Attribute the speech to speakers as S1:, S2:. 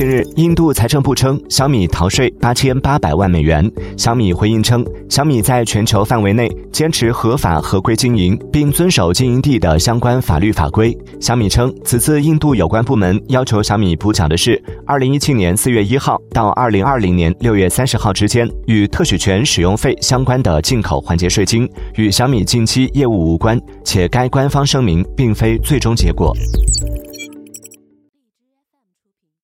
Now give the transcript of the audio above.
S1: 近日印度财政部称小米逃税八千八百万美元。小米回应称小米在全球范围内坚持合法合规经营并遵守经营地的相关法律法规。小米称此次印度有关部门要求小米补缴的是二零一七年四月一号到二零二零年六月三十号之间与特许权使用费相关的进口环节税金与小米近期业务无关且该官方声明并非最终结果。